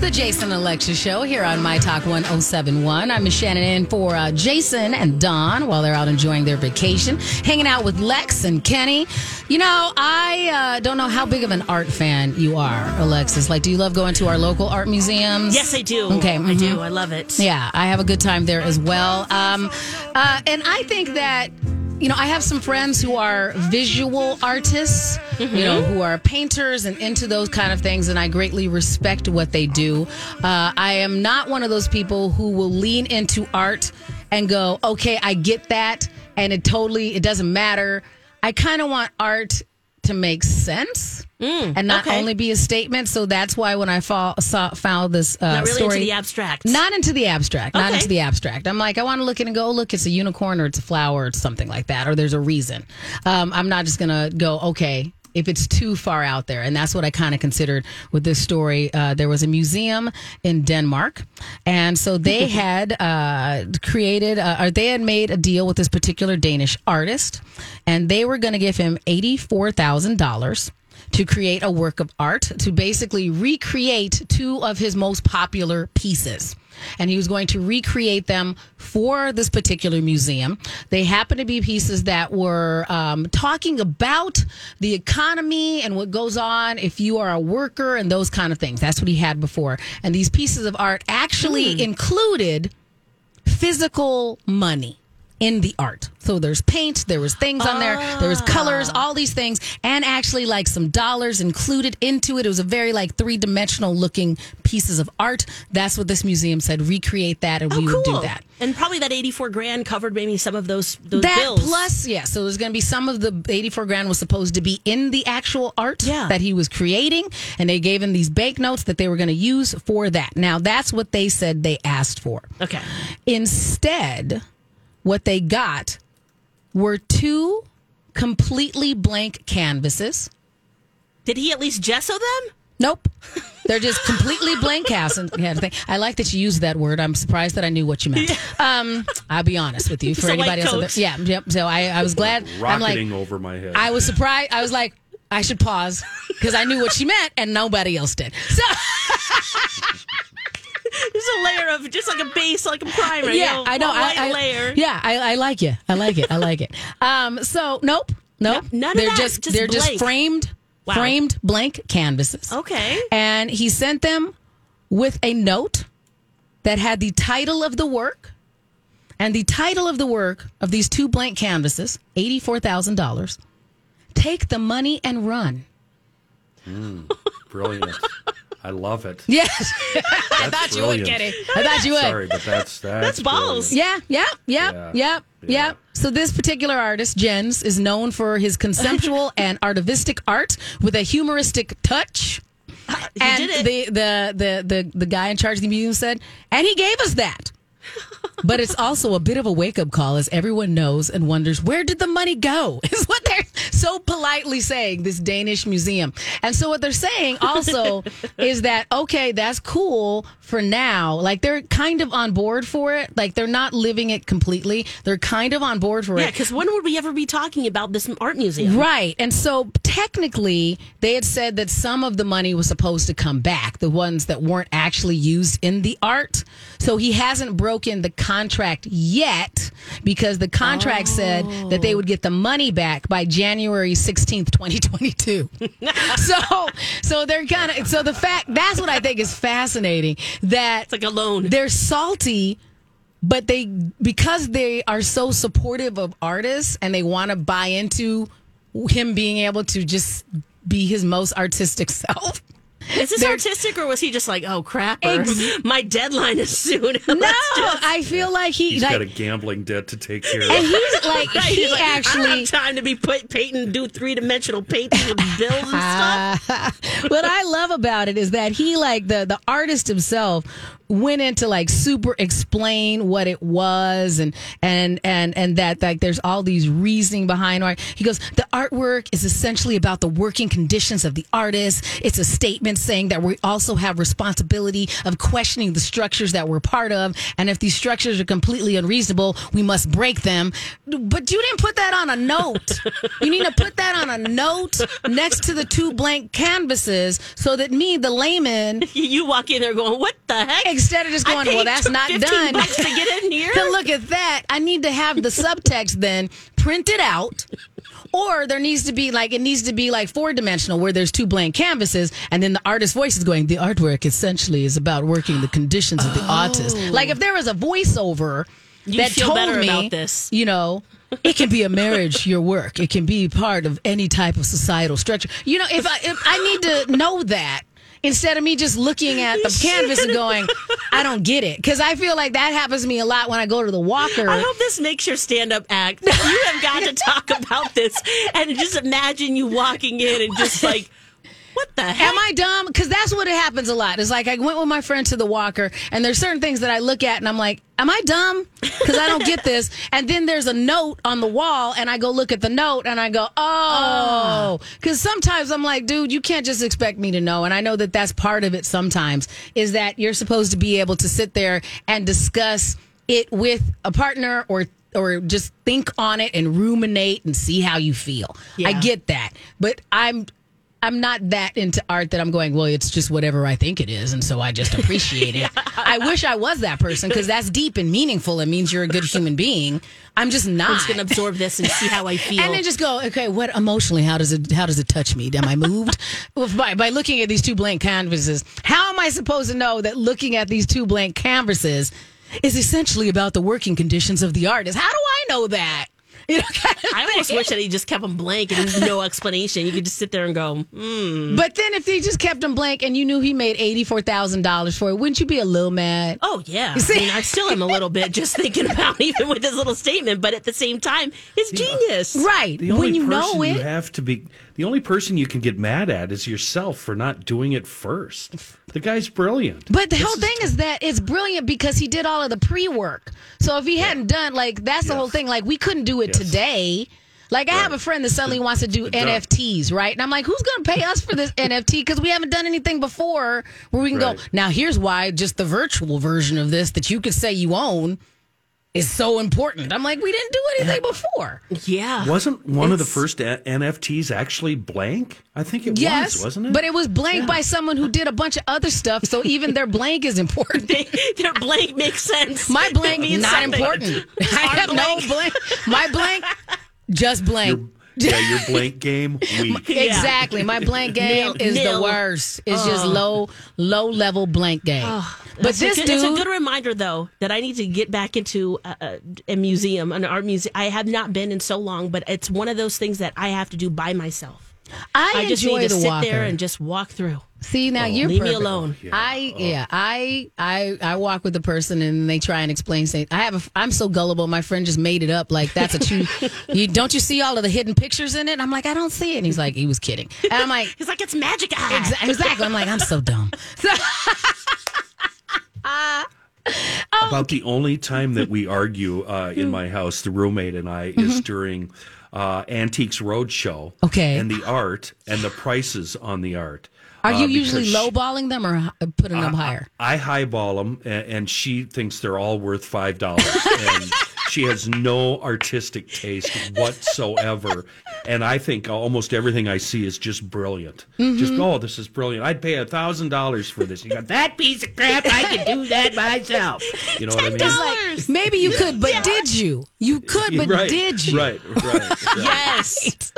The Jason Alexa Show here on My Talk 1071. I'm Shannon in for uh, Jason and Don while they're out enjoying their vacation, hanging out with Lex and Kenny. You know, I uh, don't know how big of an art fan you are, Alexis. Like, do you love going to our local art museums? Yes, I do. Okay, I mhm. do. I love it. Yeah, I have a good time there as well. Um, uh, and I think that, you know, I have some friends who are visual artists, you know, who are painters and into those kind of things, and I greatly respect what they do. Uh, I am not one of those people who will lean into art and go, okay, I get that, and it totally, it doesn't matter. I kind of want art to make sense and not okay. only be a statement. So that's why when I fall, saw, found this uh, Not really story, into the abstract. not into the abstract, not into the abstract. I'm like, I want to look at and go, oh, look, it's a unicorn or it's a flower or something like that, or there's a reason. Um, I'm not just gonna go, okay. If it's too far out there, and that's what I kind of considered with this story. Uh, there was a museum in Denmark, and so they had uh, created, uh, or they had made a deal with this particular Danish artist, and they were going to give him eighty-four thousand dollars to create a work of art to basically recreate two of his most popular pieces. And he was going to recreate them for this particular museum. They happen to be pieces that were um, talking about the economy and what goes on if you are a worker and those kind of things. That's what he had before. And these pieces of art actually included physical money in the art. So there's paint, there was things on there, there was colors, ah. all these things, and actually like some dollars included into it. It was a very like three dimensional looking pieces of art. That's what this museum said. Recreate that, and Oh, we would do that. And probably that 84 grand covered maybe some of those, those That bills. plus, yeah. So there's going to be some of the 84 grand was supposed to be in the actual art Yeah. that he was creating, and they gave him these banknotes that they were going to use for that. Now that's what they said they asked for. Okay. Instead, what they got were two completely blank canvases. Did he at least gesso them? Nope. They're just completely blank cast and kind. I like that you used that word. I'm surprised that I knew what you meant. Um, I'll be honest with you. For Just a anybody else, out coat. yeah, yep. So I, I was glad. I'm like, Rocketing over my head. I was surprised. I was like, I should pause because I knew what she meant and nobody else did. So There's a layer of just like a base, like a primer. yeah, you know, I know. white I, I, layer. Yeah, I, I like you. I like it. I like it. Um, so nope, nope. Yep, none of they're that, just, just they're just framed, Wow. framed blank canvases. Okay. And he sent them with a note that had the title of the work. And the title of the work of these two blank canvases, $84,000. Take the money and run. Brilliant. I love it. Yes. I That's thought you would brilliant. get it. I thought you would. Sorry, but that's that's, That's balls. brilliant. Yeah, yeah, yeah, Yeah. yeah, yeah. Yeah. So this particular artist, Jens, is known for his conceptual and artivistic art with a humoristic touch. Uh, and did it. the the the the the guy in charge of the museum said, and he gave us that. But it's also a bit of a wake up call, as everyone knows and wonders where did the money go? Is what they're so politely saying. This Danish museum, and so what they're saying also is that okay, that's cool for now. Like they're kind of on board for it. Like they're not living it completely. They're kind of on board for Yeah, it. Yeah, because when would we ever be talking about this art museum? Right. And so technically, they had said that some of the money was supposed to come back, the ones that weren't actually used in the art. So he hasn't broken the contract yet because the contract said that they would get the money back by January 16th, 2022. so so they're kind of so the fact that's what I think is fascinating that It's like a loan. they're salty but they because they are so supportive of artists and they want to buy into him being able to just be his most artistic self Is this they're- artistic or was he just like, oh crap, Ex- my deadline is soon? No just- i feel like he He's like got a gambling debt to take care of. and he's like Right, he he's like, I don't actually have time to be put painting, do three dimensional paintings with bills and stuff. what I love about it is that he like the the artist himself went into like super explain what it was and and and and that like there's all these reasoning behind art. He goes, the artwork is essentially about the working conditions of the artist. It's a statement saying that we also have responsibility of questioning the structures that we're part of, and if these structures are completely unreasonable, we must break them. But you didn't put that on a note. you need to put that on a note next to the two blank canvases so that me, the layman, You walk in there going, what the heck? Instead of just going, well, that's not done. bucks to get in here. look at that, I need to have the subtext then printed out. Or there needs to be like it needs to be like four dimensional where there's two blank canvases and then the artist's voice is going, the artwork essentially is about working the conditions of the oh. artist. Like if there was a voiceover You'd that feel told better me about this. you know, it can be a marriage, your work. It can be part of any type of societal structure. You know, if I if I need to know that instead of me just looking at the canvas and going, I don't get it. Because I feel like that happens to me a lot when I go to the Walker. I hope this makes your stand up act. You have got to talk about this and just imagine you walking in and just like, what the heck? Am I dumb? Because that's what it happens a lot. It's like I went with my friend to the Walker, and there's certain things that I look at, and I'm like, "Am I dumb?" Because I don't get this. And then there's a note on the wall, and I go look at the note, and I go, "Oh," ah. because sometimes I'm like, "Dude, you can't just expect me to know." And I know that that's part of it. Sometimes is that you're supposed to be able to sit there and discuss it with a partner or or just think on it and ruminate and see how you feel. I get that, but I'm I'm not that into art that I'm going, well, it's just whatever I think it is. And so I just appreciate it. I wish I was that person because that's deep and meaningful. It means you're a good human being. I'm just not. I'm just gonna absorb this and see how I feel. and then just go, okay, what emotionally? How does it? How does it touch me? Am I moved? by by looking at these two blank canvases, how am I supposed to know that looking at these two blank canvases is essentially about the working conditions of the artist? How do I know that? You know, kind of I almost wish that he just kept them blank and no explanation. You could just sit there and go, hmm. But then if they just kept them blank and you knew he made eighty four thousand dollars for it, wouldn't you be a little mad? Oh yeah, You see? I mean, I still am a little bit just thinking about even with his little statement, but at the same time, it's genius. Right. The when you person know you have to be the only person you can get mad at is yourself for not doing it first. The guy's brilliant. But the This whole thing is that it's brilliant because he did all of the pre work. So if he hadn't done like that's the whole thing. Like we couldn't do it Yes. Today. Like I have a friend that suddenly wants to do. NFTs, right? And I'm like, who's going to pay us for this NFT? Because we haven't done anything before where we can Right. go. Now here's why just the virtual version of this that you could say you own is so important. I'm like, we didn't do anything before. Yeah. Wasn't one of the first a- NFTs actually blank? I think it Yes, was, wasn't it? But it was blank by someone who did a bunch of other stuff. So even their blank is important. They, their blank makes sense. My blank means not something. important. I Our have no blank. blank. My blank just blank. yeah, your blank game weak. Yeah. Exactly. My blank game Nil- is nil. the worst. It's just low low level blank game. but That's a this good- dude it's a good reminder, though, that I need to get back into a, a, a museum, an art museum. I have not been in so long, but it's one of those things that I have to do by myself. I, I just enjoy need to the sit Walker. there and just walk through. See now you're Leave me perfect. alone. I yeah I I I walk with the person and they try and explain things. I have a, I'm so gullible. My friend just made it up like that's a true. you don't you see all of the hidden pictures in it? I'm like I don't see it. And he's like he was kidding. And I'm like It's like it's magic eye. exa- exactly. I'm like I'm so dumb. So, About the only time that we argue uh, in my house, the roommate and I, is during uh, Antiques Roadshow. Okay. And the art and the prices on the art. are Uh, you because usually lowballing them or h- putting them higher? I highball them, and, and she thinks they're all worth five dollars, and she has no artistic taste whatsoever. And I think almost everything I see is just brilliant. Just mm-hmm. oh, this is brilliant. I'd pay a thousand dollars for this. You got that piece of crap. I could do that myself. You know what I mean? Like maybe you could, but did you? You could, but right, did you? Right, right. right. Yes.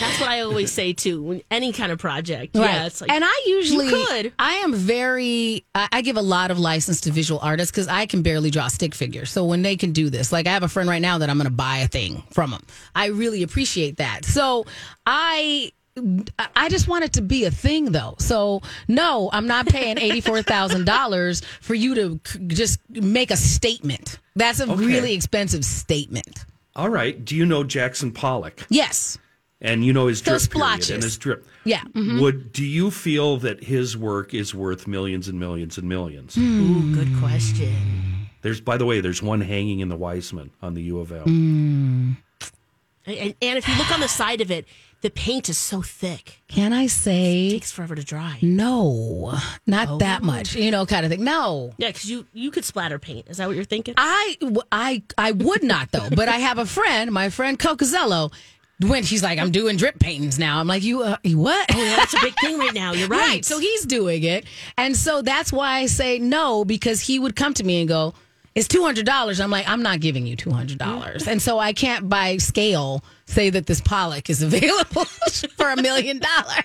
That's what I always say too. When any kind of project, Right. yeah, it's like and I usually, you could. I am very, I, I give a lot of license to visual artists because I can barely draw stick figures. So when they can do this, like I have a friend right now that I'm going to buy a thing from them. I really appreciate that. So I. I just want it to be a thing, though. So no, I'm not paying eighty four thousand dollars for you to c- just make a statement. That's a Okay. really expensive statement. All right. Do you know Jackson Pollock? Yes. And you know his drip Those period splotches. and his drip. Yeah. mhm. Would do you feel that his work is worth millions and millions and millions? Ooh, good question. There's, by the way, there's one hanging in the Weisman on the U of L. And, and if you look on the side of it, the paint is so thick. Can I say? It takes forever to dry. no? Not that much, you know, kind of thing. No, Yeah, because you you could splatter paint. Is that what you're thinking? I, I, I would not though. but I have a friend, my friend Cocazello. When she's like, I'm doing drip paintings now. I'm like, you, uh, you what? Oh, yeah, that's a big thing right now. You're right. Right. So he's doing it. And so that's why I say no, because he would come to me and go, It's two hundred dollars. I'm like, I'm not giving you two hundred dollars. And so I can't by scale say that this Pollock is available for a million dollars.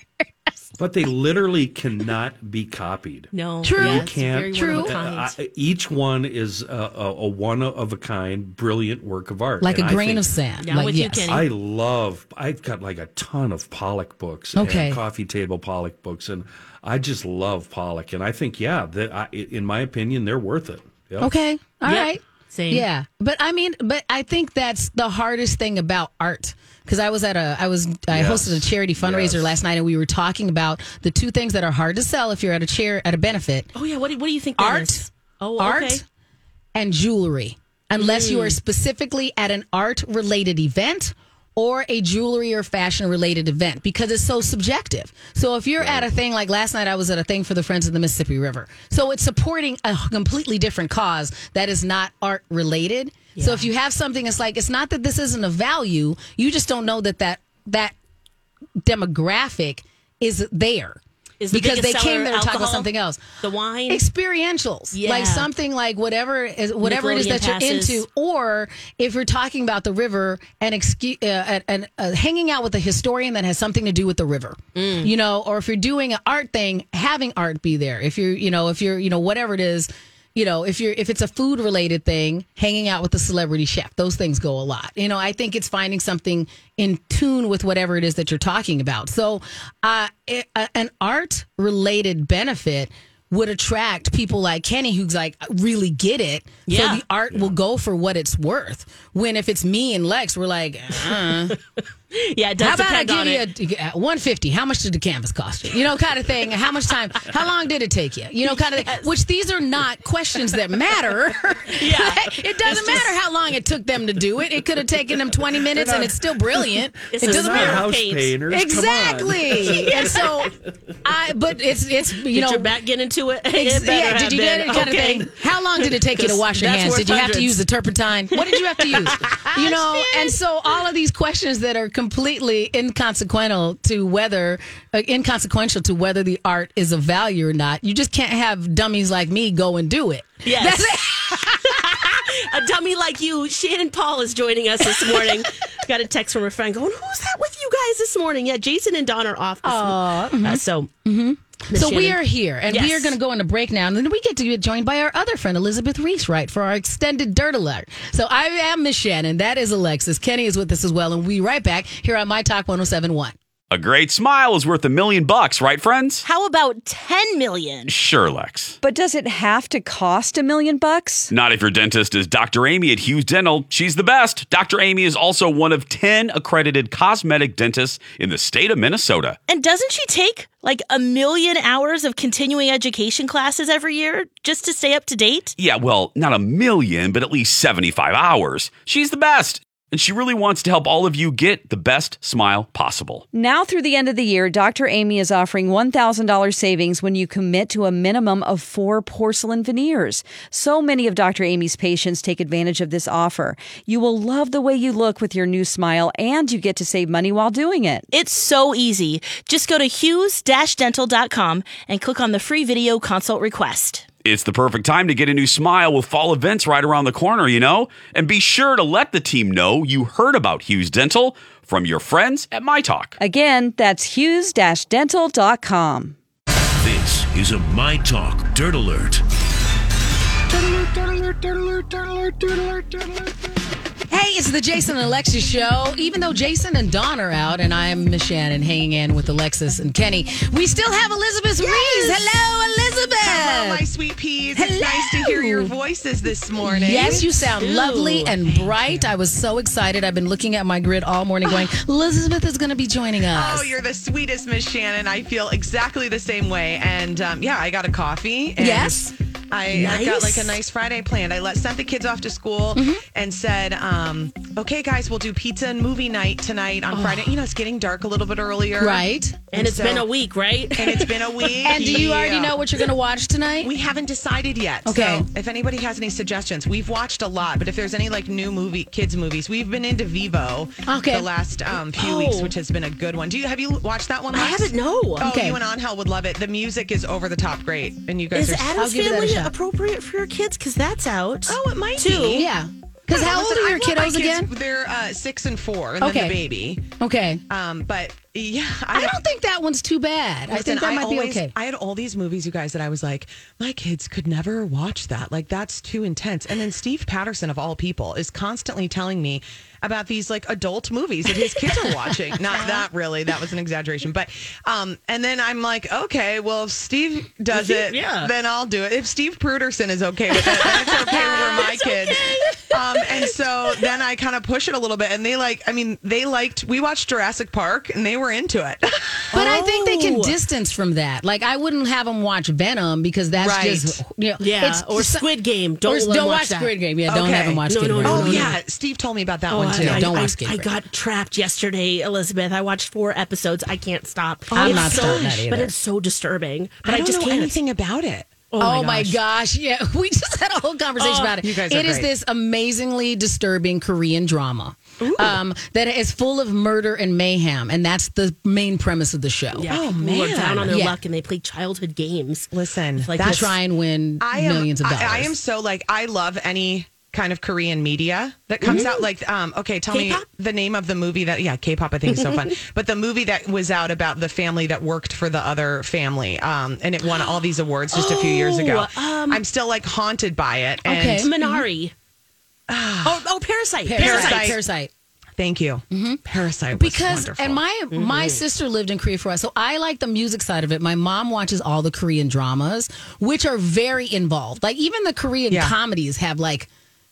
But they literally cannot be copied. no, True. You it's can't- very True. one of a Uh, kind. I- each one is a, a, a one of a kind, brilliant work of art. Like And a I grain think- of sand. Yeah, I'm like, with you, yes. I love. I've got like a ton of Pollock books, Okay. and coffee table Pollock books, and I just love Pollock. And I think, yeah, that I, in my opinion, they're worth it. Yep. Okay. all right. Same. Yeah. But I mean, but I think that's the hardest thing about art. Because I was at a, I was, I Yes. hosted a charity fundraiser Yes. last night, and we were talking about the two things that are hard to sell if you're at a chair at a benefit: Oh yeah. What do, what do you think? art, is? Oh, art, okay. and jewelry. Unless Mm. you are specifically at an art-related event or a jewelry or fashion-related event, because it's so subjective. So if you're at a thing like last night, I was at a thing for the Friends of the Mississippi River. So it's supporting a completely different cause that is not art-related. So if you have something, it's like it's not that this isn't a value. You just don't know that that that demographic is there. Is the because they came there to talk about something else. The wine? experientials, Yeah. like something like whatever is whatever it is that you're into, or if you're talking about the river and excuse uh, and, and uh, hanging out with a historian that has something to do with the river, Mm. you know, or if you're doing an art thing, having art be there. If you're, you know, if you're, you know, whatever it is. You know, if you're if it's a food related thing, hanging out with the celebrity chef, those things go a lot. You know, I think it's finding something in tune with whatever it is that you're talking about. So, uh, it, uh, an art related benefit would attract people like Kenny, who's like really get it. Yeah. So the art will go for what it's worth. When if it's me and Lex, we're like, uh, Yeah, it does how about I depend on give you it. a, one fifty? How much did the canvas cost you? You know, kind of thing. How much time? How long did it take you? You know, kind of. Thing. Which these are not questions that matter. Yeah. it doesn't It's matter just- how long it took them to do it. It could have taken them twenty minutes, and it's still brilliant. It's it doesn't matter. house painters. come on. Exactly. and so, I. But it's it's you Get know. your back get into it. Ex- It yeah, did you get been. it? Kind Okay. of thing. How long did it take you to wash your hands? Did you have to use the turpentine? What did you have to use? You know, and so all of these questions that are completely inconsequential to whether uh, inconsequential to whether the art is of value or not. You just can't have dummies like me go and do it. Yes. It. a dummy like you, Shannon Paul is joining us this morning. Got a text from a friend going, "Who's that with you guys this morning?" Yeah, Jason and Don are off. This uh, so, Miss So we are here, and we are going to go on a break now, and then we get to get joined by our other friend Elizabeth Ries, right, for our extended Dirt Alert. So I am Miss Shannon. That is Alexis. Kenny is with us as well, and we'll right back here on My Talk 1071. A great smile is worth a million bucks, right, friends? How about 10 million? Sure, Lex. But does it have to cost a million bucks? Not if your dentist is Dr. Amy at Hughes Dental. She's the best. Dr. Amy is also one of 10 accredited cosmetic dentists in the state of Minnesota. And doesn't she take like a million hours of continuing education classes every year just to stay up to date? Yeah, well, not a million, but at least 75 hours. She's the best. And she really wants to help all of you get the best smile possible. Now through the end of the year, Dr. Amy is offering $1,000 savings when you commit to a minimum of four porcelain veneers. So many of Dr. Amy's patients take advantage of this offer. You will love the way you look with your new smile, and you get to save money while doing it. It's so easy. Just go to hughes-dental.com and click on the free video consult request. It's the perfect time to get a new smile with fall events right around the corner, you know? And be sure to let the team know you heard about Hughes Dental from your friends at My Talk. Again, that's hughes-dental.com. This is a My Talk Dirt Alert. Hey, it's the Jason and Alexis show. Even though Jason and Don are out, and I'm Miss Shannon hanging in with Alexis and Kenny, we still have Elizabeth Ries. Hello, Elizabeth. Hello, my sweet peas. It's nice to hear your voices this morning. Yes, you sound Ooh. lovely and bright. I was so excited. I've been looking at my grid all morning going, Elizabeth is going to be joining us. Oh, you're the sweetest, Miss Shannon. I feel exactly the same way. And um, yeah, I got a coffee. And Yes. I, I've got like a nice Friday planned. I let sent the kids off to school Mm-hmm. and said, um, "Okay, guys, we'll do pizza and movie night tonight on Friday. You know, it's getting dark a little bit earlier, Oh. Right. and it's so- been a week, right? And it's been a week. And do you already know what you're going to watch tonight? We haven't decided yet. Okay. So if anybody has any suggestions, we've watched a lot, but if there's any like new movie, kids movies, we've been into Vivo Okay. the last um, few Oh. weeks, which has been a good one. Do you have you watched that one? I haven't. No. Oh, Okay. you and Angel would love it. The music is over the top great, and you guys Is are. Addams I'll give it that a Family shot. appropriate for your kids? Because that's out. oh, it might Two. be. yeah. Because how old Listen, are your kiddos kids. again? They're uh, six and four, and Okay. then the baby. Okay. Um, but yeah, I don't think that one's too bad. I think Listen, that might always- be okay. I had all these movies, you guys, that I was like, my kids could never watch that. Like, that's too intense. And then Steve Patterson, of all people, is constantly telling me about these like adult movies that his kids are watching. Not that really, that was an exaggeration. But, um, and then I'm like, okay, well, if Steve does it, Yeah. then I'll do it. If Steve Patterson is okay with it, then it's okay for my kids. Um, and so then I kind of push it a little bit, and they like, I mean, they liked, we watched Jurassic Park, and they were into it. But I think they can Oh. distance from that. Like I wouldn't have them watch Venom because that's Right. just you know, Yeah. it's Or Squid Game. Don't, or let 'em don't watch watch. Squid Game. Yeah, don't have them watch No, Squid no, Game. no, Oh no, no. yeah, Steve told me about that Oh, one too. I, Don't I, watch Squid I Game. got trapped yesterday, Elizabeth. I watched four episodes. I can't stop. I'm It's not so, starting that But it's so disturbing. But I I, don't just know can't. anything about it. Oh, my, gosh. Yeah. We just had a whole conversation Oh, about it. you guys are It is great. this amazingly disturbing Korean drama um, that is full of murder and mayhem. And that's the main premise of the show. Yeah, Oh, people are man. down on their Yeah. luck and they play childhood games. Listen, like To try and win I am, millions of I- dollars. I, am so like I love any kind of Korean media that comes out. Like, um, okay, tell K-pop? me the name of the movie that yeah, K-pop. I think is so fun. but the movie that was out about the family that worked for the other family, um, and it won all these awards just a few years ago. Oh, um, I'm still like haunted by it. And Okay. Minari. oh, oh, Parasite. Parasite. Parasite. Parasite. Thank you, Parasite. Was because wonderful. and my my sister lived in Korea for us, so I like the music side of it. My mom watches all the Korean dramas, which are very involved. Like even the Korean Yeah. comedies have like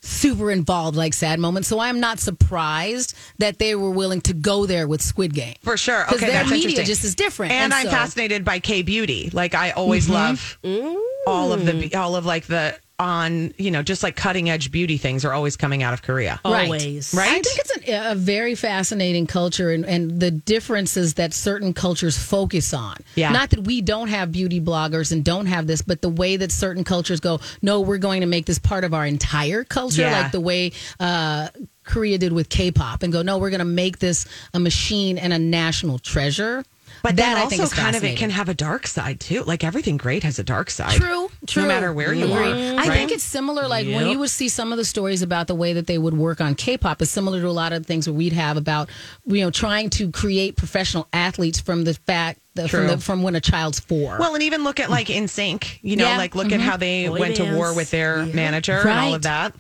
super involved, like sad moments. So I'm not surprised that they were willing to go there with Squid Game For sure. because Okay, their that's media interesting. just is different. and, I'm so- fascinated by K beauty. Like I always mm-hmm. love all of the mm. all of like the on you know just like cutting edge beauty things are always coming out of Korea. Right. Always. Right? I think it's a, a very fascinating culture and, and the differences that certain cultures focus on. Yeah. Not that we don't have beauty bloggers and don't have this, but the way that certain cultures go, no, we're going to make this part of our entire culture, Yeah. like the way uh, Korea did with K pop, and go, no, we're going to make this a machine and a national treasure. But that then I also think is kind of it can have a dark side too. Like everything great has a dark side. True, true. No matter where you Agree. are. I right? think it's similar. Like when you would see some of the stories about the way that they would work on K-pop is similar to a lot of the things that we'd have about you know trying to create professional athletes from the fact the, from the, from when a child's four. Well, and even look at like NSYNC. You know, Yeah. like look at mm-hmm. how they Boy went to war with their Yeah. manager and all of that.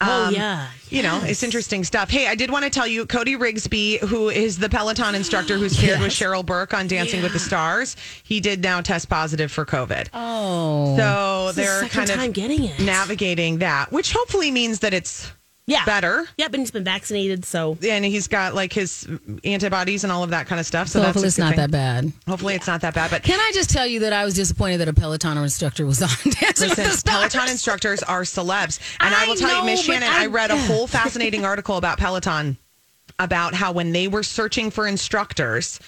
Oh, Um, yeah. You know, it's interesting stuff. Hey, I did want to tell you, Cody Rigsby, who is the Peloton instructor who's paired with Cheryl Burke on Dancing with the Stars, he did now test positive for COVID. oh, So they're second kind of time getting it. navigating that, which hopefully means that it's yeah. better. Yeah, but he's been vaccinated, so And he's got like his antibodies and all of that kind of stuff. So so that's hopefully it's not thing. that bad. Hopefully it's not that bad. But Can I just tell you that I was disappointed that a Peloton instructor was on Dancing with Listen, Stars? Peloton instructors are celebs. And I, I will tell know, you, Miss Shannon, I- I, read a whole fascinating article about Peloton about how when they were searching for instructors,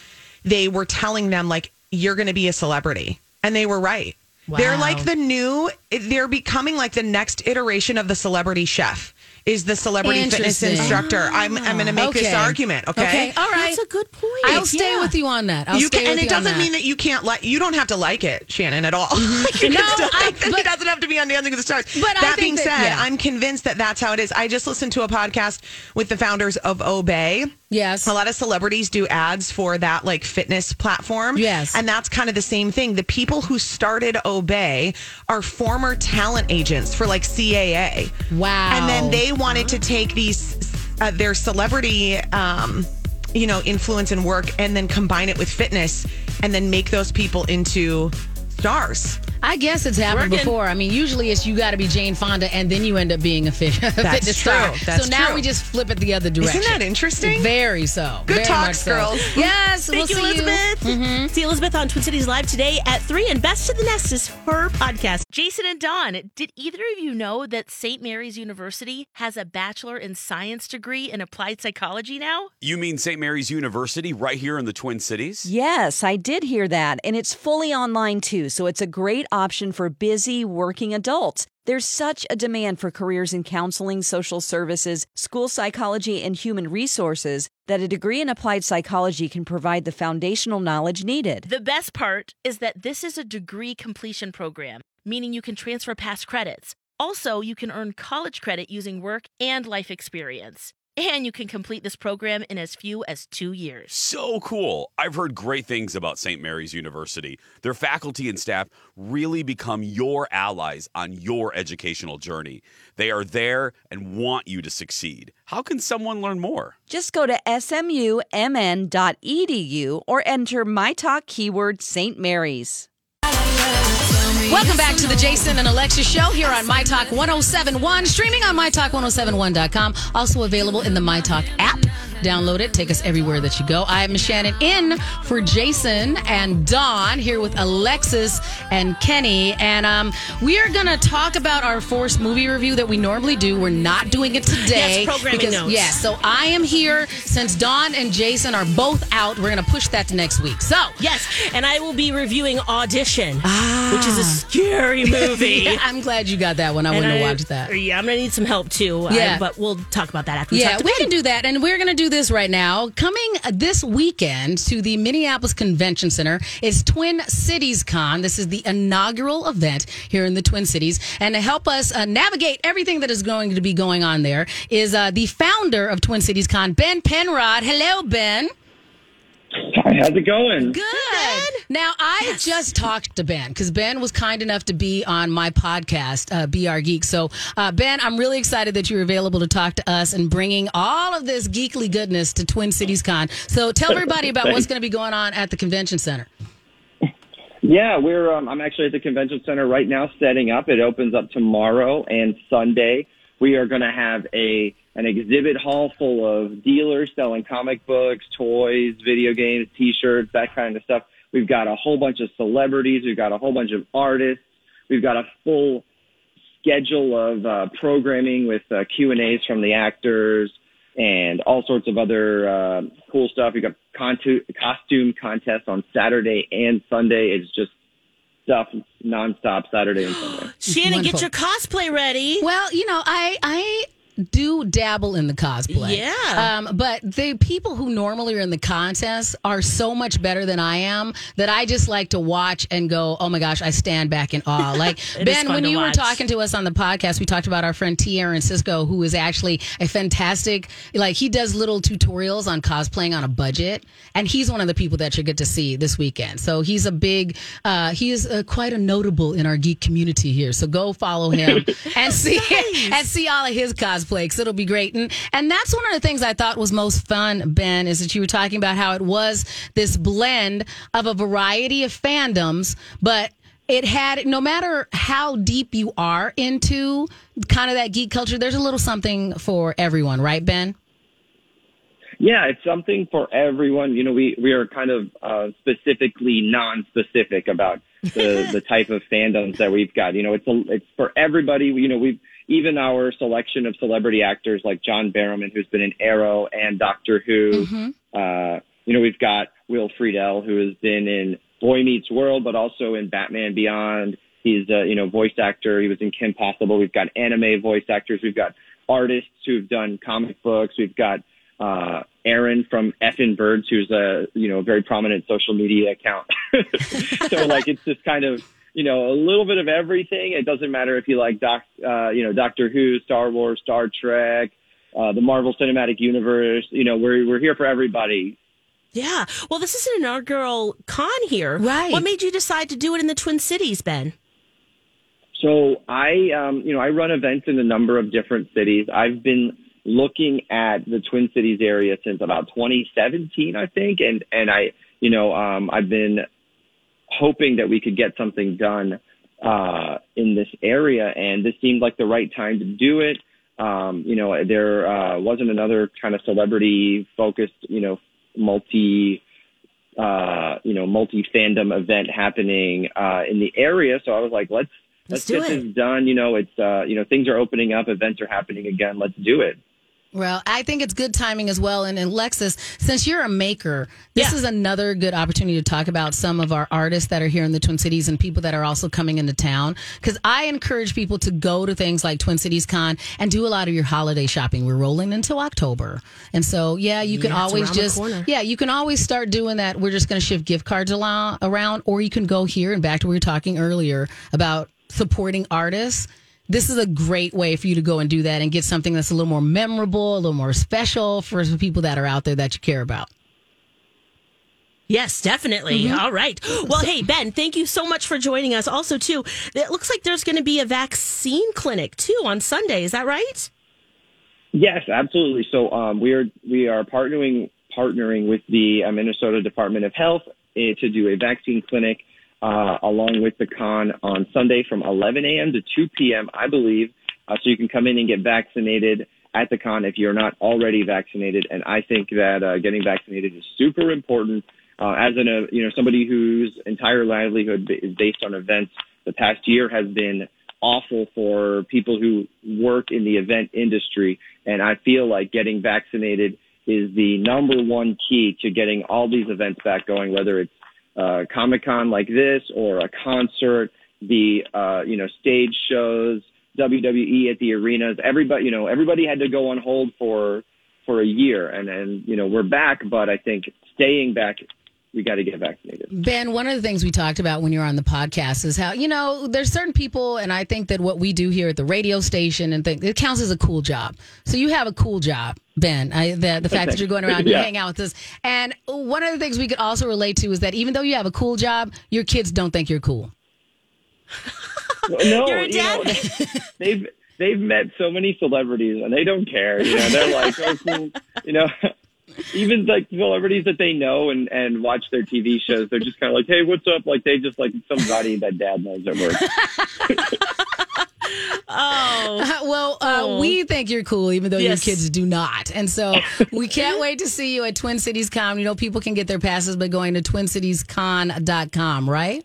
they were telling them, like, you're going to be a celebrity. And they were right. They're like the new, they're becoming like the next iteration of the celebrity chef. Is the celebrity fitness Interesting. instructor? I'm I'm going to make this argument. Okay, Okay, all right. that's a good point. I'll stay Yeah. with you on that. I'll you stay can, and it you doesn't mean that you can't like. You don't have to like it, Shannon, at all. Mm-hmm. you No, I- think but- it doesn't have to be on Dancing with the Stars. But I that think being that- said, yeah. I'm convinced that that's how it is. I just listened to a podcast with the founders of Obé. Yes. A lot of celebrities do ads for that like fitness platform. Yes. And that's kind of the same thing. The people who started Obé are former talent agents for like CAA. Wow. And then they wanted to take these uh, their celebrity um you know influence and work and then combine it with fitness and then make those people into stars. I guess it's happened Working. before. I mean, usually it's you got to be Jane Fonda and then you end up being a, fi- a fitness true. star. That's so now true. we just flip it the other direction. Isn't that interesting? Very so. Good Very talks, so. girls. Yes, Thank we'll you, see Elizabeth. Mm-hmm. See Elizabeth on Twin Cities Live today at 3 and Best to the Nest is her podcast. Jason and Don, did either of you know that St. Mary's University has a Bachelor in Science degree in applied psychology now? You mean St. Mary's University right here in the Twin Cities? Yes, I did hear that. And it's fully online too. So it's a great option for busy working adults. There's such a demand for careers in counseling, social services, school psychology, and human resources that a degree in applied psychology can provide the foundational knowledge needed. The best part is that this is a degree completion program, meaning you can transfer past credits. Also, you can earn college credit using work and life experience. And you can complete this program in as few as two years. So cool. I've heard great things about St. Mary's University. Their faculty and staff really become your allies on your educational journey. They are there and want you to succeed. How can someone learn more? Just go to smumn.edu or enter my talk keyword St. Mary's. Welcome back to the Jason and Alexis show here on My Talk 1071, streaming on MyTalk1071.com, also available in the My Talk app. Download it. Take us everywhere that you go. I am Shannon in for Jason and Dawn here with Alexis and Kenny. And um, we are going to talk about our forced movie review that we normally do. We're not doing it today. Yes, programming because, notes. Yeah, so I am here since Dawn and Jason are both out. We're going to push that to next week. So, Yes, and I will be reviewing Audition, which is a scary movie. Yeah, I'm glad you got that one. I And wouldn't have watched that. Yeah, I'm gonna need some help too. uh, Yeah. but we'll talk about that after we Yeah, talk to Yeah, we can do that. And we're going to do this right now. Coming this weekend to the Minneapolis Convention Center is Twin Cities Con. This is the inaugural event here in the Twin Cities. And to help us uh, navigate everything that is going to be going on there is uh, the founder of Twin Cities Con, Ben Penrod. Hello, Ben. Hi, how's it going? Good. Now, I just talked to Ben because Ben was kind enough to be on my podcast, uh, BR Geek. So, uh, Ben, I'm really excited that you're available to talk to us and bringing all of this geekly goodness to Twin Cities Con. So, tell everybody about what's going to be going on at the convention center. Yeah, we're. Um, I'm actually at the convention center right now, setting up. It opens up tomorrow and Sunday. We are going to have a an exhibit hall full of dealers selling comic books, toys, video games, T-shirts, that kind of stuff. We've got a whole bunch of celebrities. We've got a whole bunch of artists. We've got a full schedule of uh, programming with uh, Q and A's from the actors and all sorts of other uh, cool stuff. We've got contu- costume contests on Saturday and Sunday. It's just stuff nonstop Saturday and Sunday. Shannon, Wonderful. get your cosplay ready. Well, you know, I I do dabble in the cosplay. Yeah. Um, but the people who normally are in the contest are so much better than I am that I just like to watch and go, oh my gosh, I stand back in awe. Like Ben, when you were talking to us on the podcast, we talked about our friend T. Aaron Cisco, who is actually a fantastic, like he does little tutorials on cosplaying on a budget, and he's one of the people that you get to see this weekend. So he's a big, uh, he is uh, quite a notable in our geek community here. So go follow him and see and see all of his cosplay because it'll be great. And and that's one of the things I thought was most fun, Ben, is that you were talking about how it was this blend of a variety of fandoms, but it had no matter how deep you are into kind of that geek culture, there's a little something for everyone, right, Ben? Yeah, it's something for everyone. You know, we, we are kind of uh, specifically non-specific about the, the type of fandoms that we've got. You know, it's a, it's for everybody. You know, we've even our selection of celebrity actors like John Barrowman, who's been in Arrow and Doctor Who. Uh, you know, we've got Will Friedle, who has been in Boy Meets World, but also in Batman Beyond. He's a you know voice actor. He was in Kim Possible. We've got anime voice actors. We've got artists who've done comic books. We've got uh, Aaron from Effin Birds, who's a you know very prominent social media account. so like it's just kind of you know a little bit of everything. It doesn't matter if you like Doc, uh, you know Doctor Who, Star Wars, Star Trek, uh, the Marvel Cinematic Universe. You know we're we're here for everybody. Yeah. Well, this is an inaugural con here. Right. What made you decide to do it in the Twin Cities, Ben? So I, um, you know, I run events in a number of different cities. I've been looking at the Twin Cities area since about 2017, I think, and and I, you know, um, I've been hoping that we could get something done uh, in this area, and this seemed like the right time to do it. Um, you know, there uh, wasn't another kind of celebrity focused, you know, multi uh, you know, multi fandom event happening uh, in the area. So I was like, let's let's, Let's get it. this done. You know, it's uh, you know, things are opening up, events are happening again. Let's do it. Well, I think it's good timing as well. And, and Lexus, since you're a maker, this is another good opportunity to talk about some of our artists that are here in the Twin Cities and people that are also coming into town. Because I encourage people to go to things like Twin Cities Con and do a lot of your holiday shopping. We're rolling into October. And so, yeah, you can Yeah, always just, yeah, you can always start doing that. We're just going to shift gift cards around, or you can go here and back to what we were talking earlier about supporting artists this is a great way for you to go and do that and get something that's a little more memorable, a little more special for the people that are out there that you care about. Yes, definitely. Mhm. All right. Well, hey, Ben, thank you so much for joining us. Also, too, it looks like there's going to be a vaccine clinic, too, on Sunday. Is that right? Yes, absolutely. So um, we are we are partnering partnering with the uh, Minnesota Department of Health uh, to do a vaccine clinic uh, along with the con on Sunday from 11 a.m. to 2 p.m. I believe, uh, so you can come in and get vaccinated. at the con if you're not already vaccinated. And I think that uh, getting vaccinated is super important. Uh, as an, uh, you know, somebody whose entire livelihood is based on events, the past year has been awful for people who work in the event industry. And I feel like getting vaccinated is the number one key to getting all these events back going, whether it's uh, Comic Con like this or a concert, the uh, you know stage shows, WWE at the arenas. Everybody you know everybody had to go on hold for for a year, and and you know we're back, but I think staying back, we got to get vaccinated. Ben, one of the things we talked about when you're on the podcast is how, you know, there's certain people, and I think that what we do here at the radio station and think it counts as a cool job. So you have a cool job, Ben. I, the, the fact that you're going around, you Yeah. hang out with us. And one of the things we could also relate to is that even though you have a cool job, your kids don't think you're cool. no, You're a you know, they've they've met so many celebrities and they don't care. You know, they're like, oh, cool. You know, even like celebrities that they know and and watch their TV shows, they're just kind of like, hey, what's up? Like they just like somebody that dad knows at work. Oh, well, uh, Oh. we think you're cool, even though Yes. your kids do not. And so we can't wait to see you at Twin Cities Con. You know, people can get their passes by going to twincitiescon.com, right?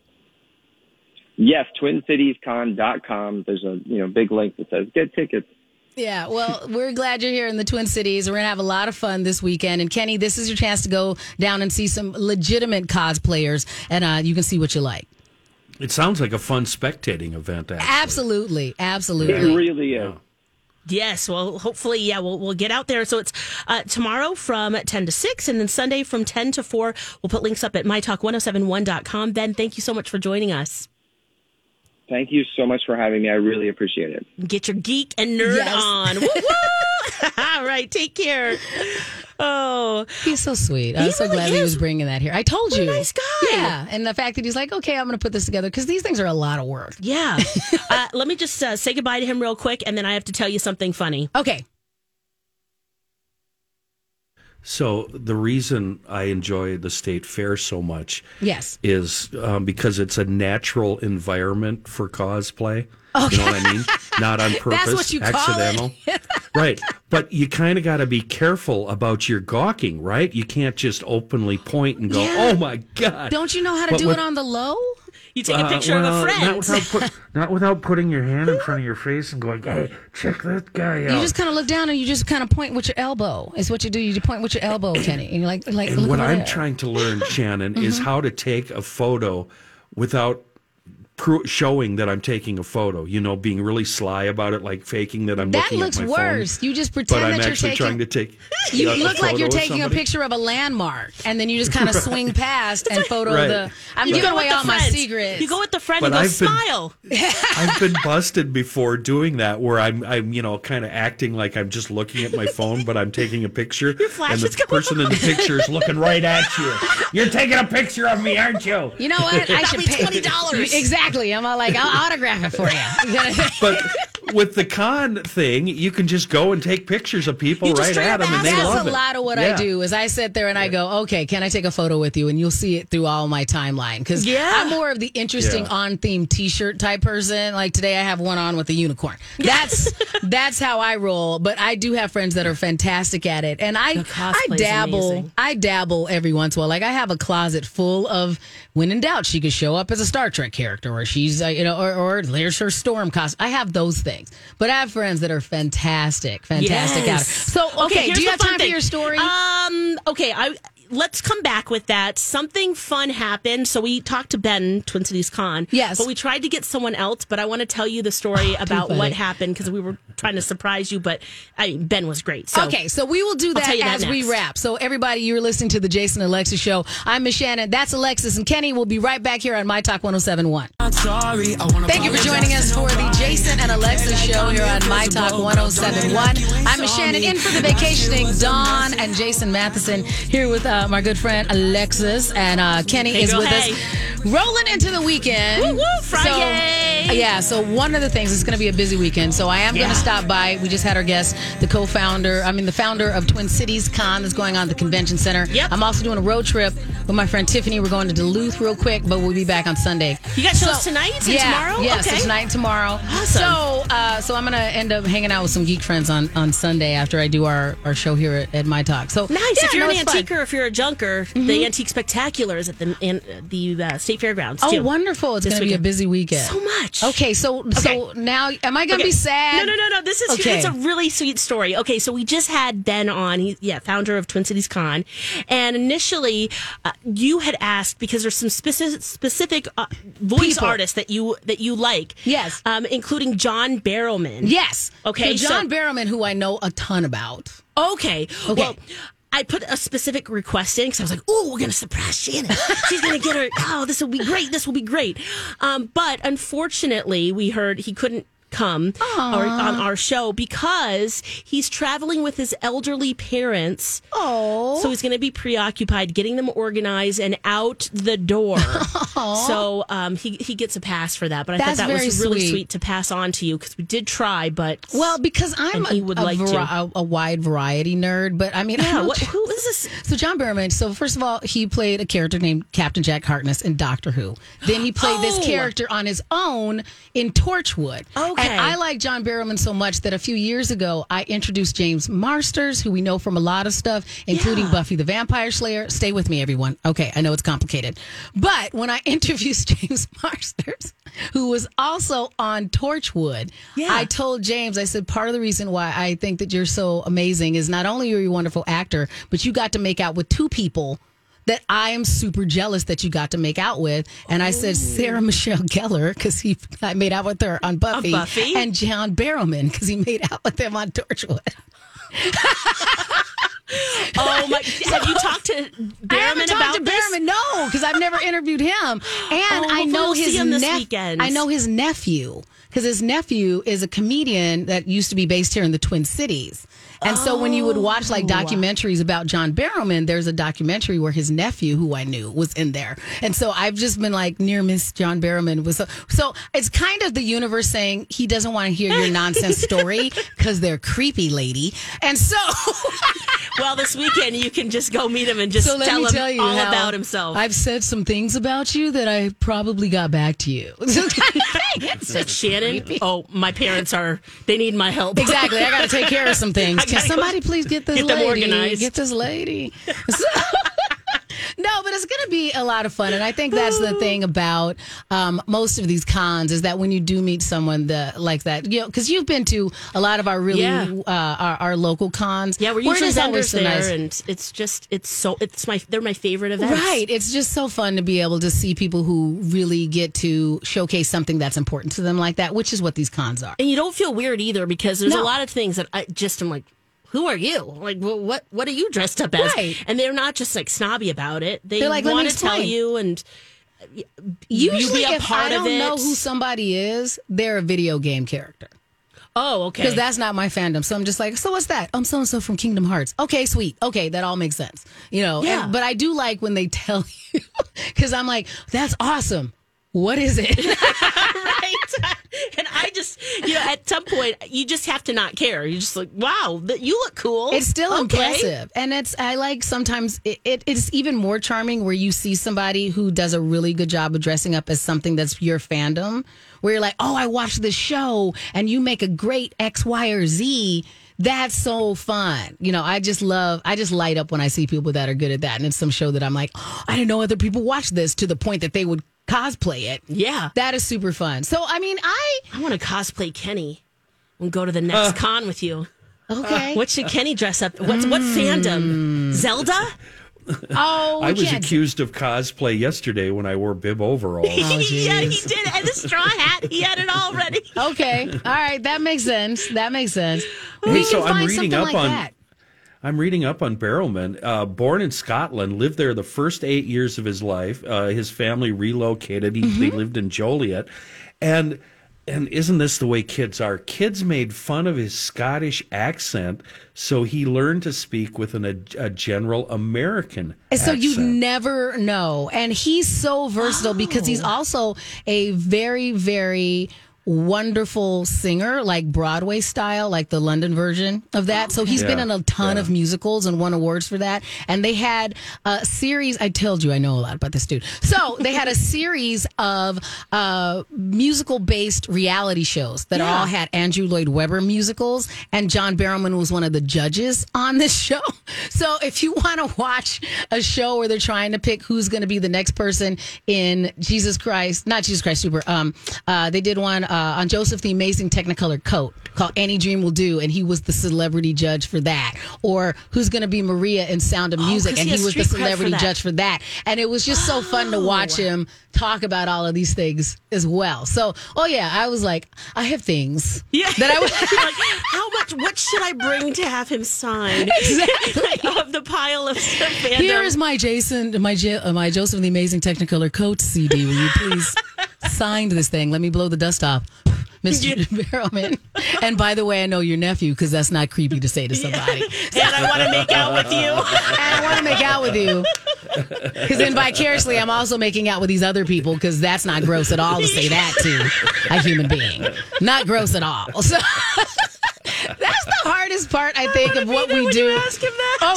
yes, TwinCitiesCon.com. There's a you know big link that says get tickets. Yeah, well, we're glad you're here in the Twin Cities. We're going to have a lot of fun this weekend. And Kenny, this is your chance to go down and see some legitimate cosplayers, and uh, you can see what you like. It sounds like a fun spectating event. Actually. Absolutely. It Absolutely. really is. Yes, well, hopefully, yeah, we'll, we'll get out there. So it's uh, tomorrow from 10 to 6, and then Sunday from 10 to 4. We'll put links up at mytalk1071.com. Ben, thank you so much for joining us. Thank you so much for having me. I really appreciate it. Get your geek and nerd Yes. on. Woo woo! All right, take care. Oh, He's so sweet. I'm so really glad he was bringing that here. I told What a you. nice guy. Yeah. And the fact that he's like, okay, I'm going to put this together because these things are a lot of work. yeah. uh, let me just uh, say goodbye to him real quick, and then I have to tell you something funny. Okay. So the reason I enjoy the state fair so much Yes. is um, because it's a natural environment for cosplay. You know what I mean? Not on purpose, what you call it? accidental. right. But you kind of got to be careful about your gawking, right? You can't just openly point and go, Yeah. "Oh my god." Don't you know how to But do it on the low? You take a Uh, picture of well, a Not friend. without, put, not without putting your hand in front of your face and going, "Hey, check that guy out." You just kind of look down and you just kind of point with your elbow. Is what you do. You just point with your elbow, Kenny. And you're like, like And look what I'm there. trying to learn, Shannon, is Mhm. how to take a photo without pro- showing that I'm taking a photo. You know, being really sly about it, like faking that I'm That looking looks at my worse. phone. You just pretend but I'm that you're actually taking- trying to take. You a- a look like you're taking a picture of a landmark, and then you just kind of Right. swing past and photo Right. the. I'm You giving with away the all my secrets. You go with the friend But and go I've been- smile. I've been busted before doing that, where I'm, I'm, you know, kind of acting like I'm just looking at my phone, but I'm taking a picture, flash and the is going person in the picture is looking right at you. You're taking a picture of me, aren't you? You know what? I That'll should be pay $20. Exactly. I'm all like, I'll autograph it for you. But with the con thing, you can just go and take pictures of people You right at them, and they ask. love That's it. a lot of what Yeah. I do. Is I sit there and I go, okay, can I take a photo with you? And you'll see it through all my timeline because Yeah. I'm more of the interesting Yeah. on theme T-shirt type person. Like today, I have one on with a unicorn. That's that's how I roll. But I do have friends that are fantastic at it, and I I dabble. amazing. I dabble every once in a while. Like I have a closet full of when in doubt, she could show up as a Star Trek character, or she's uh, you know, or, or there's her storm costume. I have those things, but I have friends that are fantastic, fantastic at it. So okay, here's do you have time for your story? Um, okay, I let's come back with that. Something fun happened. So we talked to Ben, Twin Cities Con. Yes. But we tried to get someone else, but I want to tell you the story oh, about what happened because we were trying to surprise you, but I Ben was great. So okay, so we will do that as we wrap. So everybody, you're listening to the Jason and Alexis show. I'm Miss Shannon. That's Alexis and Kenny. We'll be right back here on My Talk 1071. Thank you for joining us for the Jason and Alexis show here on My Talk 1071. I'm Miss Shannon in for the vacationing Dawn and Jason Matheson here with uh, my good friend Alexis and uh, Kenny Hey, is girl, with hey. us. Rolling into the weekend. Woo, woo, So, Friday. Yeah, so one of the things, it's going to be a busy weekend. So I am going to stop by. We just had our guest, the co founder, I mean, the founder of Twin Cities Con that's going on at the convention center. Yep. I'm also doing a road trip with my friend Tiffany. We're going to Duluth real quick, but we'll be back on Sunday. You got shows tonight and yeah, tomorrow? Yeah, Okay. so tonight and tomorrow. Awesome. So, uh, so I'm going to end up hanging out with some geek friends on, on Sunday after I do our, our show here at, at My Talk. So Nice. yeah, if you're no, an antiquer, if you're a junker, the Antique Spectacular is at the in, the uh, State Fairgrounds. Oh, wonderful! It's going to be a busy weekend. So much. Okay, so so now, am I going to Okay. be sad? No, no, no, no. This is Okay. it's a really sweet story. Okay, so we just had Ben on. He, yeah, founder of Twin Cities Con, and initially uh, you had asked because there's some specific specific uh, voice People. artists that you that you like. Yes. um, including John Barrowman. Yes. Okay, So John so- Barrowman, who I know a ton about. Okay. Okay. Well, I put a specific request in because I was like, "Oh, we're gonna surprise Shannon. She's gonna get her. Oh, this will be great. This will be great." Um, but unfortunately, we heard he couldn't come or, on our show because he's traveling with his elderly parents. Oh. So he's going to be preoccupied getting them organized and out the door. so um, he he gets a pass for that. But I That's thought that was really sweet. sweet. to pass on to you because we did try, but Well, because I'm a, would a, like to. a, wide variety nerd, but I mean, I Yeah, know what- who is this? So John Barrowman. So first of all, he played a character named Captain Jack Harkness in Doctor Who. Then he played this Oh. character on his own in Torchwood. Okay. And I like John Barrowman so much that a few years ago I introduced James Marsters, who we know from a lot of stuff, including Yeah. Buffy the Vampire Slayer. Stay with me, everyone. Okay, I know it's complicated, but when I introduced James Marsters, who was also on Torchwood, Yeah. I told James, I said, part of the reason why I think that you're so amazing is not only are you a wonderful actor, but you got to make out with two people that I am super jealous that you got to make out with. And I said, Sarah Michelle Gellar, because he I made out with her on Buffy, Buffy? and John Barrowman, because he made out with him on Torchwood. Oh my! Have you talked to I haven't talked about to this? Barrowman, no, because I've never interviewed him. And oh, I know we'll his see him this nep- weekend. I know his nephew because his nephew is a comedian that used to be based here in the Twin Cities. And so when you would watch like oh. documentaries about John Barrowman, there's a documentary where his nephew, who I knew, was in there. And so I've just been like near miss John Barrowman was so, so it's kind of the universe saying he doesn't want to hear your nonsense story because they're creepy, lady. And so Well, this weekend you can just go meet him and just so tell him tell all about himself. I've said some things about you that I probably got back to you. Said Shannon. Oh, my parents are. They need my help. exactly. I got to take care of some things. Can go somebody please get this get lady? organized. Get this lady. So- no, but it's going to be a lot of fun, and I think that's the thing about um, most of these cons is that when you do meet someone that like that, you know, because you've been to a lot of our really Yeah. uh, our, our local cons. Yeah, we're usually vendors so there, nice. and it's just it's so it's my they're my favorite events. Right. It's just so fun to be able to see people who really get to showcase something that's important to them like that, which is what these cons are. and you don't feel weird either because there's No. a lot of things that I just am like. Who are you? Like, wh- what? What are you dressed up as? Right. And they're not just like snobby about it. They They're like, want to tell you, and Usually, you be a if part I of don't know who somebody is, they're a video game character. oh, okay. Because that's not my fandom. So I'm just like, so what's that? Oh, I'm so and so from Kingdom Hearts. Okay, sweet. Okay, that all makes sense. You know, and- Yeah. but I do like when they tell you, because I'm like, that's awesome. What is it? right? and I just, you know, at some point, you just have to not care. You're just like, wow, you look cool. It's still Okay. impressive, and it's I like sometimes it, it it's even more charming where you see somebody who does a really good job of dressing up as something that's your fandom. Where you're like, oh, I watched this show, and you make a great X, Y, or Z. That's so fun. You know, I just love, I just light up when I see people that are good at that. And it's some show that I'm like, oh, I didn't know other people watch this to the point that they would cosplay it. Yeah. That is super fun. So, I mean, I, I want to cosplay Kenny and go to the next con with you. okay. What should Kenny dress up? What's what fandom? Hmm. Zelda? oh, I was can't- accused of cosplay yesterday when I wore bib overalls. Oh, yeah, he oh, did. And the straw hat, he had it all ready. Okay. All right. That makes sense. That makes sense. Hey, we so can I'm find reading something up like on- that. I'm reading up on Barrowman. Uh, born in Scotland, lived there the first eight years of his life. Uh, his family relocated. He, They lived in Joliet, and and isn't this the way kids are? Kids made fun of his Scottish accent, so he learned to speak with an, a, a general American so you never know. And he's so versatile because he's also a very, very wonderful singer, like Broadway style, like the London version of that. So he's been in a ton of musicals and won awards for that. And they had a series. I told you I know a lot about this dude. So they had a series of uh, musical based reality shows that Yeah. all had Andrew Lloyd Webber musicals, and John Barrowman was one of the judges on this show. So if you want to watch a show where they're trying to pick who's going to be the next person in Jesus Christ, not Jesus Christ Super, um, uh, they did one uh, on Joseph the Amazing Technicolor Coat called Any Dream Will Do, and he was the celebrity judge for that. Or who's going to be Maria in Sound of Oh, Music, and he was the cred for celebrity judge for that. And it was just so fun to watch him talk about all of these things as well. So, oh yeah, I was like, I have things Yeah. that I. You're like, how much? What should I bring to have him sign? Exactly. of the pile of fandom. Here is my Jason, my J- uh, my Joseph the Amazing Technicolor Coat CD. Will you please sign this thing? Let me blow the dust off, Mr. Barrowman. And by the way, I know your nephew because that's not creepy to say to somebody. and I want to make out with you. I want to make out with you. Because then vicariously, I'm also making out with these other people because that's not gross at all to say that to a human being. Not gross at all. So that's the hardest part, I think, of what we do.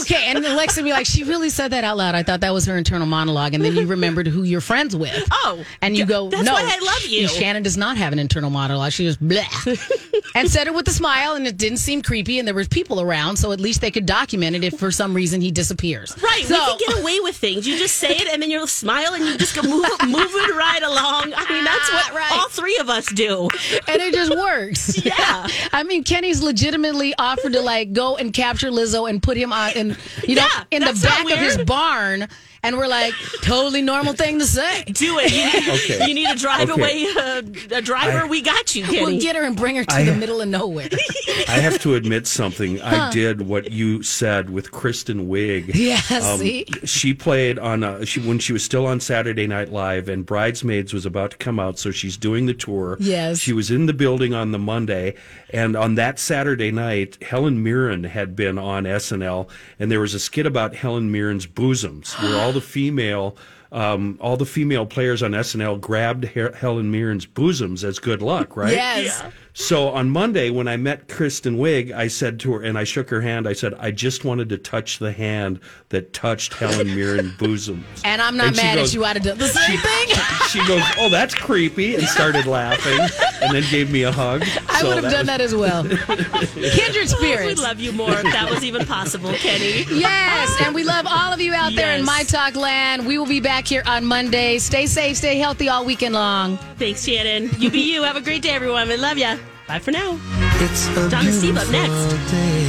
Okay, and Alexa be like, she really said that out loud. I thought that was her internal monologue, and then you remembered who you're friends with. Oh, and you go, that's no, why I love you." Shannon does not have an internal monologue. She just blah, and said it with a smile, and it didn't seem creepy, and there were people around, so at least they could document it if for some reason he disappears. Right, So, we can get away with things. You just say it, and then you'll smile, and you just go move, moving right along. I mean, that's what ah, all three of us do, and it just works. Yeah. I mean, Kenny's legitimately offered to like go and capture Lizzo and put him on and you know Yeah, in the back of his barn. And we're like, totally normal thing to say. Do it. You need, Okay. you need to drive Okay. away uh, a driver. I- we got you, Kenny. We'll get her and bring her to I- the middle of nowhere. I have to admit something. Huh. I did what you said with Kristen Wiig. Yeah, see? She played on uh she when she was still on Saturday Night Live, and Bridesmaids was about to come out, so she's doing the tour. Yes. she was in the building on the Monday, and on that Saturday night, Helen Mirren had been on SNL, and there was a skit about Helen Mirren's bosoms, where all the female. Um, all the female players on SNL grabbed He- Helen Mirren's bosoms as good luck, right? Yes. Yeah. So on Monday, when I met Kristen Wiig, I said to her, and I shook her hand. I said, "I just wanted to touch the hand that touched Helen Mirren bosom." And I'm not And mad goes- at you. I'd have done the same thing. She goes, "Oh, that's creepy," and started laughing, and then gave me a hug. I So would have done that as well. Kindred oh, spirits. We'd love you more if that was even possible, Kenny. Yes, and we love all of you out there in My Talk Land. We will be back here on Monday. Stay safe, stay healthy all weekend long. Thanks, Shannon. You be you. Have a great day, everyone. We love you. Bye for now. It's a Donna Steve up next. day